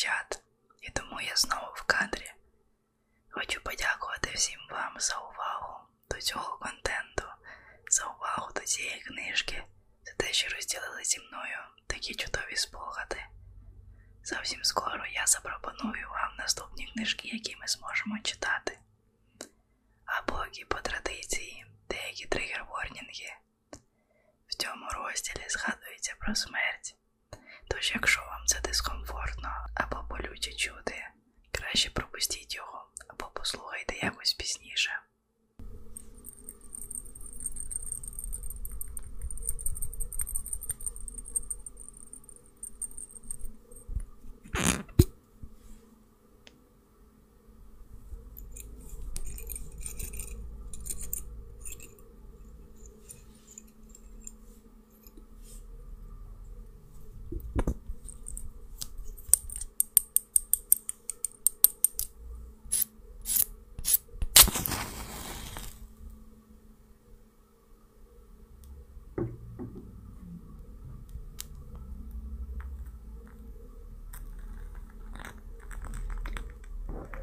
дівчат, і тому я знову в кадрі. Хочу подякувати всім вам за увагу до цього контенту, за увагу до цієї книжки, за те, що розділили зі мною такі чудові спогади. Зовсім скоро я запропоную вам наступні книжки, які ми зможемо читати. А поки по традиції деякі тригер-ворнінги в цьому розділі згадується про смерть. Тож, якщо вам це дискомфортно або болюче чути, краще пропустіть його або послухайте якось пізніше.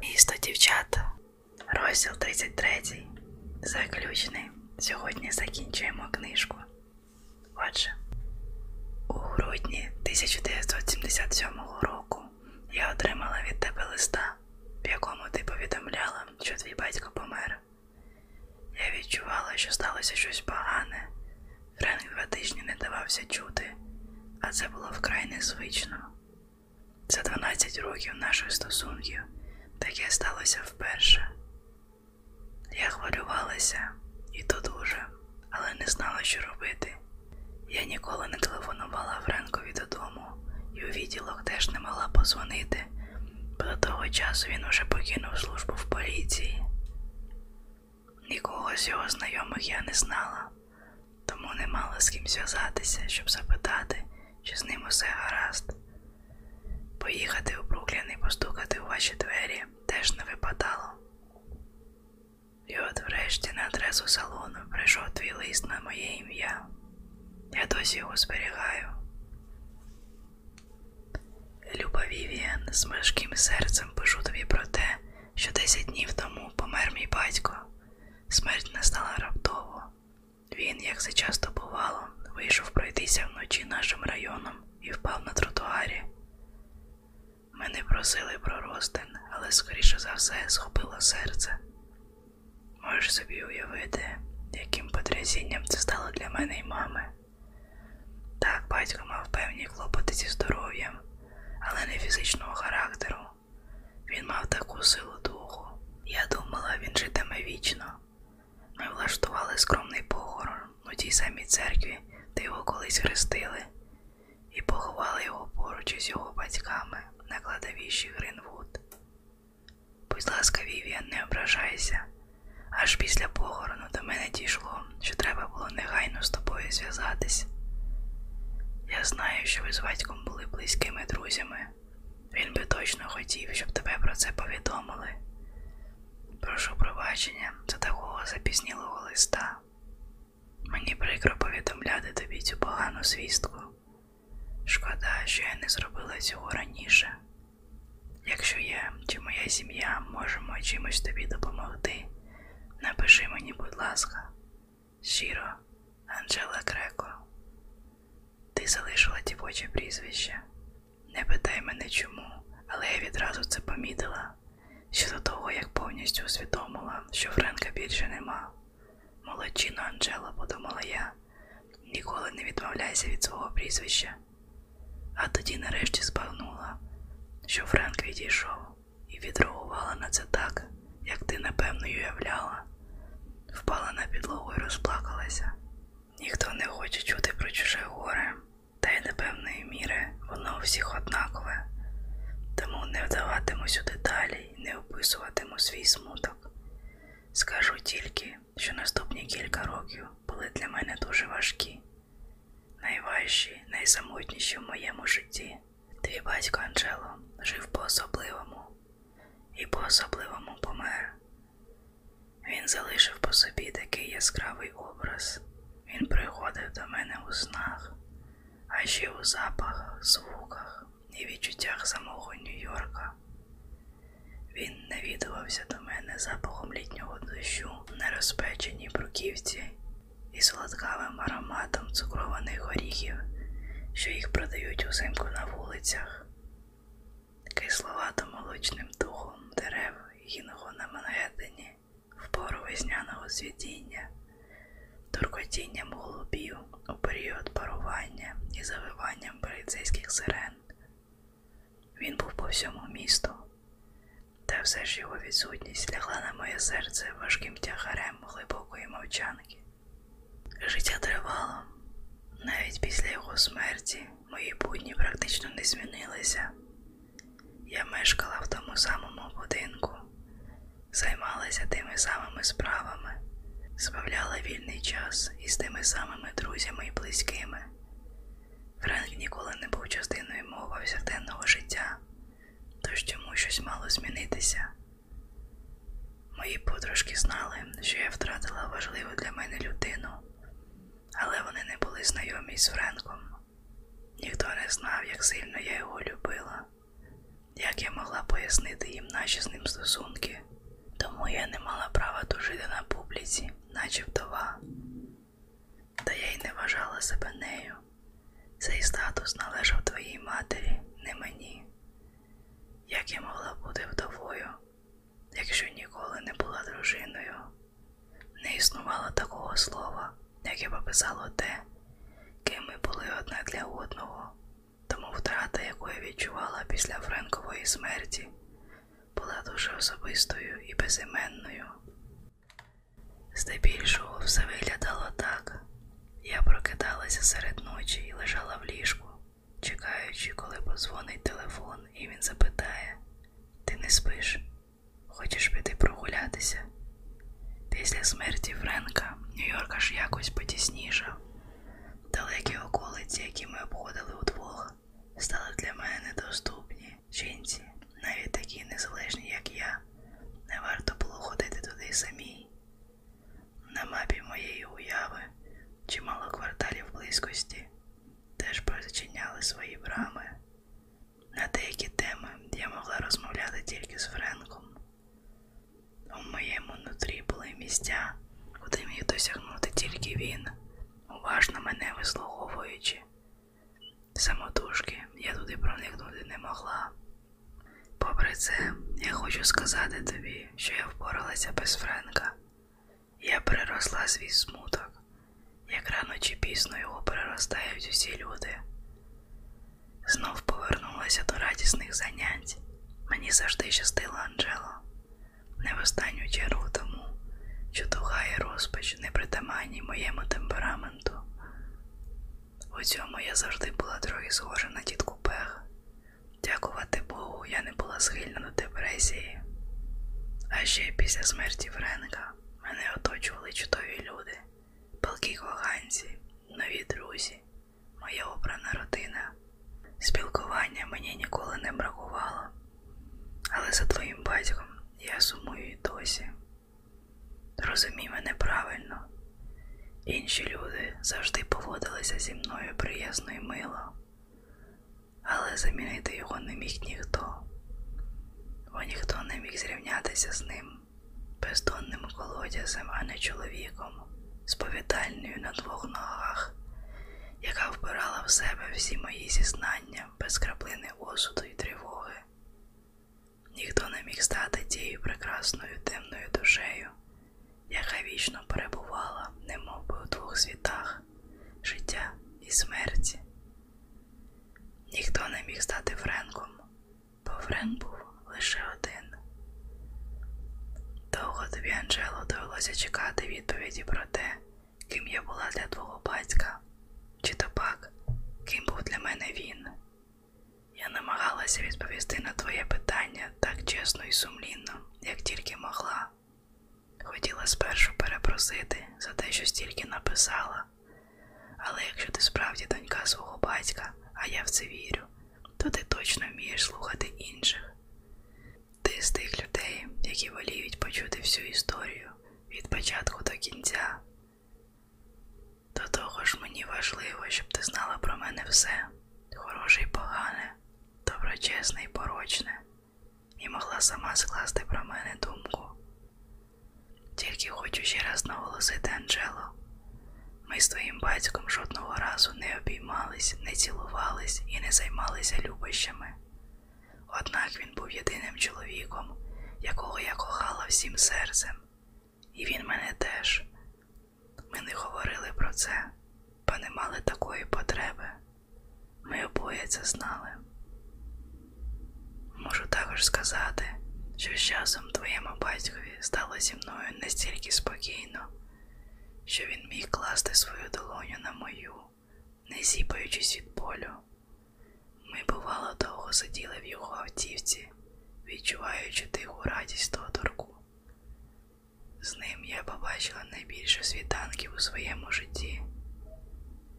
Місто дівчат. Розділ 33. Заключний. Сьогодні закінчуємо книжку. Отже, у грудні 1977 року я отримала від тебе листа, в якому ти повідомляла, що твій батько помер. Я відчувала, що сталося щось погане. Френк два тижні не давався чути, а це було вкрай незвично. За 12 років наших стосунків таке сталося вперше. Я хвилювалася і то дуже, але не знала, що робити. Я ніколи не телефонувала Френкові додому і у відділок теж не могла позвонити, бо до того часу він уже покинув службу в поліції. Нікого з його знайомих я не знала, тому не мала з ким зв'язатися, щоб запитати, чи з ним усе гаразд. Поїхати у Бруклін і постукати у ваші двері теж не випадало. І от врешті на адресу салону прийшов твій лист на моє ім'я. Я досі його зберігаю. Люба Вівіан, з важким серцем пишу тобі про те, що 10 днів тому помер мій батько. Смерть настала раптово. Він, як це часто бувало, вийшов пройтися вночі нашим районом і впав на тротуарі. Ми не просили про розтин, але скоріше за все схопило серце. Можеш собі уявити, яким потрясінням це стало для мене і мами. Так, батько мав певні клопоти зі здоров'ям, але не фізичного характеру. Він мав таку силу духу. Я думала, він житиме вічно. Ми влаштували скромний похорон у тій самій церкві, де його колись хрестили, і поховали його поруч із його батьками на кладовищі Гринвуд. Будь ласка, Вівіан, не ображайся. Аж після похорону до мене дійшло, що треба було негайно з тобою зв'язатись. Я знаю, що ви з батьком були близькими друзями. Він би точно хотів, щоб тебе про це повідомили. Прошу пробачення за такого запізнілого листа. Мені прикро повідомляти тобі цю погану звістку. Шкода, що я не зробила цього раніше. Якщо я чи моя сім'я можемо чимось тобі допомогти, напиши мені, будь ласка, щиро, Анжела Креко. Ти залишила дівоче прізвище. Не питай мене чому, але я відразу це помітила. Ще до того, як повністю усвідомила, що Френка більше нема. Молодчина Анжела, подумала я, ніколи не відмовляйся від свого прізвища. А тоді нарешті збагнула, що Френк відійшов і відреагувала на це так, як ти напевно й уявляла. Впала на підлогу і розплакалася. Ніхто не хоче чути про чуже горе, та й непевної міри воно у всіх однакове. Тому не вдаватимусь у деталі і не описуватиму свій смуток. Скажу тільки, що наступні кілька років були для мене дуже важкі, найважчі, найсамотніші в моєму житті. Твій батько Анджело жив по-особливому і по-особливому помер. Він залишив по собі такий яскравий образ. Він приходив до мене у снах, а ще у запахах, звуках і відчуттях самого Нью-Йорка. Він навідувався до мене запахом літнього дощу на розпеченій бруківці і солодкавим ароматом цукрованих горіхів, що їх продають узимку на вулицях, кисловато молочним духом дерев гінго на Мангеттені в пору весняного цвітіння, туркотінням голубів у період парування і завиванням поліцейських сирен. Він був по всьому місту, та все ж його відсутність лягла на моє серце важким тягарем глибокої мовчанки. Життя тривало. Навіть після його смерті мої будні практично не змінилися. Я мешкала в тому самому будинку, займалася тими самими справами, збавляла вільний час із тими самими друзями і близькими. Френк ніколи не був частиною мого повсякденного життя, тож чому щось мало змінитися. Мої подружки знали, що я втратила важливу для мене людину, але вони не були знайомі з Френком. Ніхто не знав, як сильно я його любила, як я могла пояснити їм наші з ним стосунки, тому я не мала права тужити на публіці, наче вдова. Та я й не вважала себе нею. Цей статус належав твоїй матері, не мені. Як я могла бути вдовою, якщо ніколи не була дружиною? Не існувало такого слова, яке пописало те, ким ми були одне для одного, тому втрата, яку я відчувала після Френкової смерті, була дуже особистою і безіменною. Здебільшого все виглядало так. Я прокидалася серед ночі і лежала в ліжку, чекаючи, коли подзвонить телефон, і він запитає: Ти не спиш? Хочеш піти прогулятися? Після смерті Френка Нью-Йорк аж якось потіснішав. Далекі околиці, які ми обходили удвох, стали для мене недоступні. Жінці, навіть такі незалежні, як я, не варто було ходити туди самій. На мапі моєї уяви чимало кварталів близькості теж прочиняли свої брами. На деякі теми я могла розмовляти тільки з Френком. У моєму нутрі були місця, куди міг досягнути тільки він, уважно мене вислуговуючи. Самотужки я туди проникнути не могла. Попри це, я хочу сказати тобі, що я впоралася без Френка. Я переросла свій смуток, як рано чи пізно його переростають усі люди. Знов повернулася до радісних занять. Мені завжди щастило Анджело. Не в останню чергу тому, що туга і розпач не притаманні моєму темпераменту. У цьому я завжди була трохи схожа на тітку Пег. Дякувати Богу, я не була схильна до депресії. Ще після смерті Френка мене оточували чудові люди, палки коханці, нові друзі, моя обрана родина. Спілкування мені ніколи не бракувало, але за твоїм батьком я сумую й досі. Розумій мене правильно, інші люди завжди поводилися зі мною приязно і мило, але замінити його не міг ніхто, бо ніхто не міг зрівнятися з ним бездонним колодязем, а не чоловіком, сповідальною на двох ногах, яка вбирала в себе всі мої зізнання без краплини осуду і тривоги. Ніхто не міг стати тією прекрасною темною душею, яка вічно перебувала, немов би у двох світах життя і смерті. Ніхто не міг стати Френком, бо Френк був лише один. Довго тобі, Анджело, довелося чекати відповіді про те, ким я була для твого батька, чи то пак, ким був для мене він. Я намагалася відповісти на твоє питання так чесно і сумлінно, як тільки могла. Хотіла спершу перепросити за те, що стільки написала, але якщо ти справді донька свого батька, а я в це вірю, то ти точно вмієш слухати інших. Ти з тих людей, які воліють почути всю історію від початку до кінця. До того ж мені важливо, щоб ти знала про мене все, хороше і погане, чесне і порочне, і могла сама скласти про мене думку. Тільки хочу ще раз наголосити, Анджело, ми з твоїм батьком жодного разу не обіймались, не цілувались і не займалися любощами. Однак він був єдиним чоловіком, якого я кохала всім серцем, і він мене теж. Ми не говорили про це, бо не мали такої потреби. Ми обоє це знали. Можу також сказати, що з часом твоєму батькові стало зі мною настільки спокійно, що він міг класти свою долоню на мою, не зіпаючись від болю. Ми, бувало, довго сиділи автівці, відчуваючи тиху радість доторку. З ним я побачила найбільше світанків у своєму житті.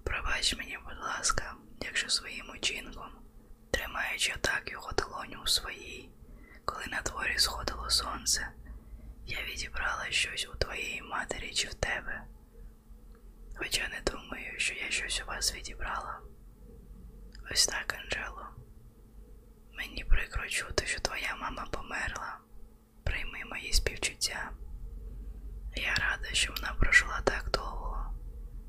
Пробач мені, будь ласка, якщо своїм учинком, тримаючи так його долоню у своїй, коли на дворі сходило сонце, я відібрала щось у твоєї матері чи в тебе. Хоча не думаю, що я щось у вас відібрала. Ось так, Анджело. Мені прикро чути, що твоя мама померла. Прийми співчуття. Я рада, що вона прожила так довго.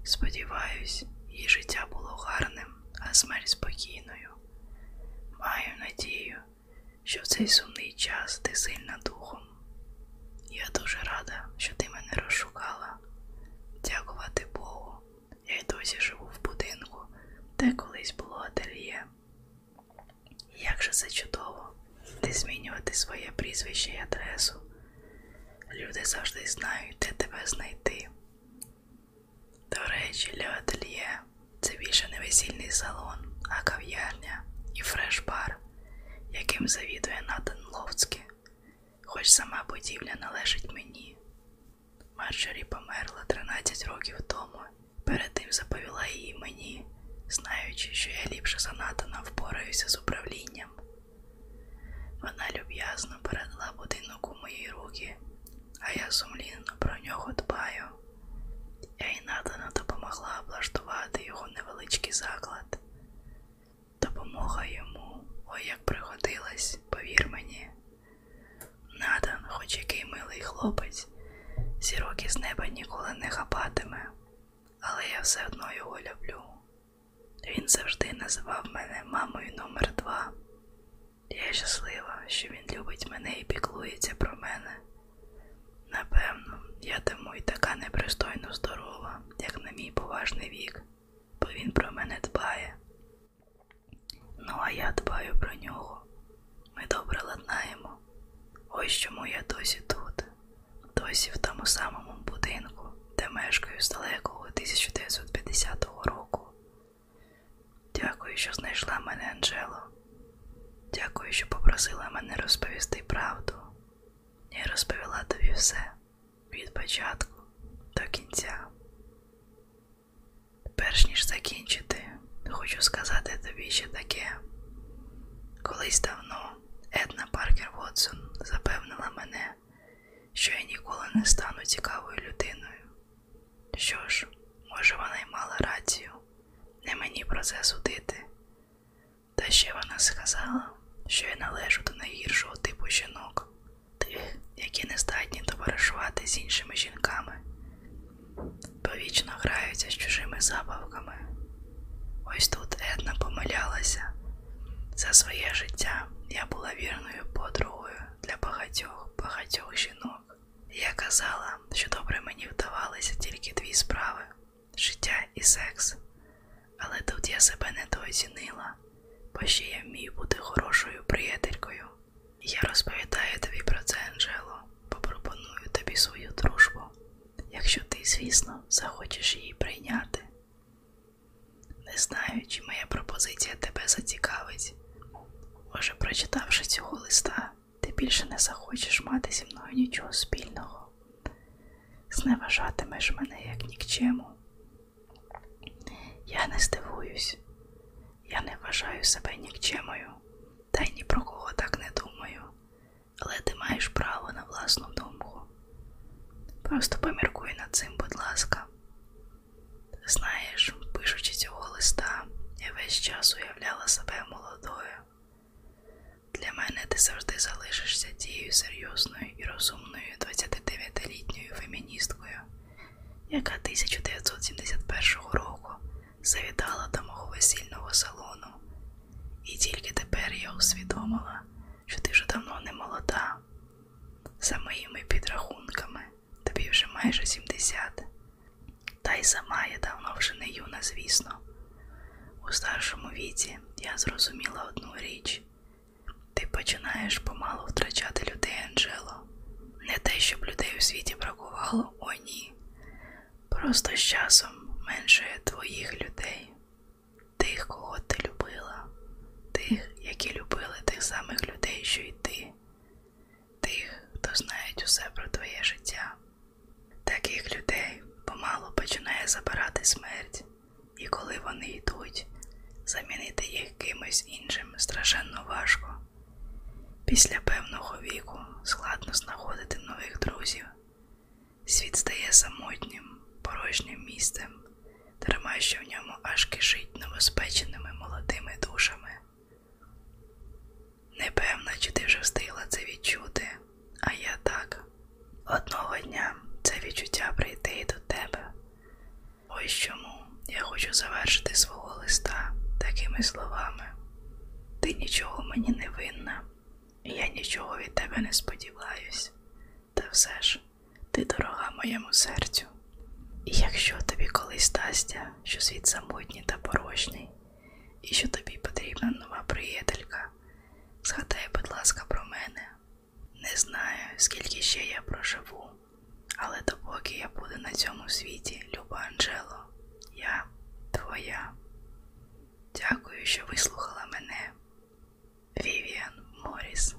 Сподіваюсь, її життя було гарним, а смерть спокійною. Маю надію, що в цей сумний час ти сильна духом. Я дуже рада, що ти мене розшукала. Дякувати Богу, я й досі живу в будинку, де колись було ательє. Як же це чудово, не змінювати своє прізвище і адресу. Люди завжди знають, де тебе знайти. До речі, для ательє це більше не весільний салон, а кав'ярня і фреш-бар, яким завідує Натан Ловцький, хоч сама будівля належить мені. Марджорі померла 13 років тому, перед тим заповіла її мені, знаючи, що я ліпше за Натана впораюся з управлінням. Вона люб'язно передала будинок у мої руки, а я сумлінно про нього дбаю. Я й Натана допомогла облаштувати його невеличкий заклад. Допомога йому, ой як пригодилась, повір мені. Натан, хоч який милий хлопець, зірок із неба ніколи не хапатиме, але я все одно його люблю. Він завжди називав мене мамою номер два. Я щаслива, що він любить мене і піклується про мене. Й така непристойно здорова, як на мій поважний вік, бо він про мене дбає. Ну, а я дбаю про нього. Ми добре ладнаємо. Ось чому я досі тут, досі в тому самому будинку, де мешкаю з далекого 1950 року. Дякую, що знайшла мене, Анджело. Дякую, що попросила мене розповісти правду. Я розповіла тобі все від початку до кінця. Перш ніж закінчити, хочу сказати тобі ще таке. Колись давно Една Паркер Вотсон запевнила мене, що я ніколи не стану цікавою людиною. Що ж, може, вона й мала рацію, не мені про це судити. Та ще вона сказала, що я належу до найгіршого типу жінок, тих, які не здатні товаришувати з іншими жінками, повічно граються з чужими забавками. Ось тут Една помилялася. За своє життя я була вірною подругою для багатьох багатьох жінок. Я казала, що добре мені вдавалися тільки дві справи життя і секс. Але тут я себе недооцінила, бо ще я вмію бути хорошою приятелькою. Я розповідаю тобі про це, Анджело, бо пропоную тобі свою дружбу, якщо ти, звісно, захочеш її прийняти. Знаю, чи моя пропозиція тебе зацікавить. Може, прочитавши цього листа, ти більше не захочеш мати зі мною нічого спільного. Зневажатимеш мене як нікчему. Я не здивуюсь, я не вважаю себе нікчемою, та й ні про кого так не думаю, але ти маєш право на власну думку. Просто поміркуй над цим, будь ласка. Знаєш, пишучи цього листа, я весь час уявляла себе молодою. Для мене ти завжди залишишся тією серйозною і розумною 29-літньою феміністкою, яка 1971 року завітала до мого весільного салону. І тільки тепер я усвідомила, що ти вже давно не молода. За моїми підрахунками, тобі вже майже 70. Та й сама я давно вже не юна, звісно. У старшому віці я зрозуміла одну річ: ти починаєш помалу втрачати людей, Анджело. Не те, щоб людей у світі бракувало, о ні. Просто з часом менше твоїх людей, тих, кого ти любила, тих, які любили тих самих людей, що й ти, тих, хто знають усе про твоє життя. Таких людей помалу починає забирати смерть, і коли вони йдуть, замінити їх кимось іншим страшенно важко. Після певного віку складно знаходити нових друзів. Світ стає самотнім, порожнім місцем, дарма що в ньому аж кишить новоспеченими молодими душами. Непевна, чи ти вже встигла це відчути, а я так. Одного дня це відчуття прийде і до тебе. Ось чому я хочу завершити свого листа такими словами. Ти нічого мені не винна, я нічого від тебе не сподіваюсь. Та все ж, ти дорога моєму серцю. І якщо тобі колись стасться, що світ самотній та порожній, і що тобі потрібна нова приятелька, згадай, будь ласка, про мене. Не знаю, скільки ще я проживу, але допоки я буду на цьому світі, люба Анджело, я твоя. Дякую, що вислухала мене, Вівіан Моріс.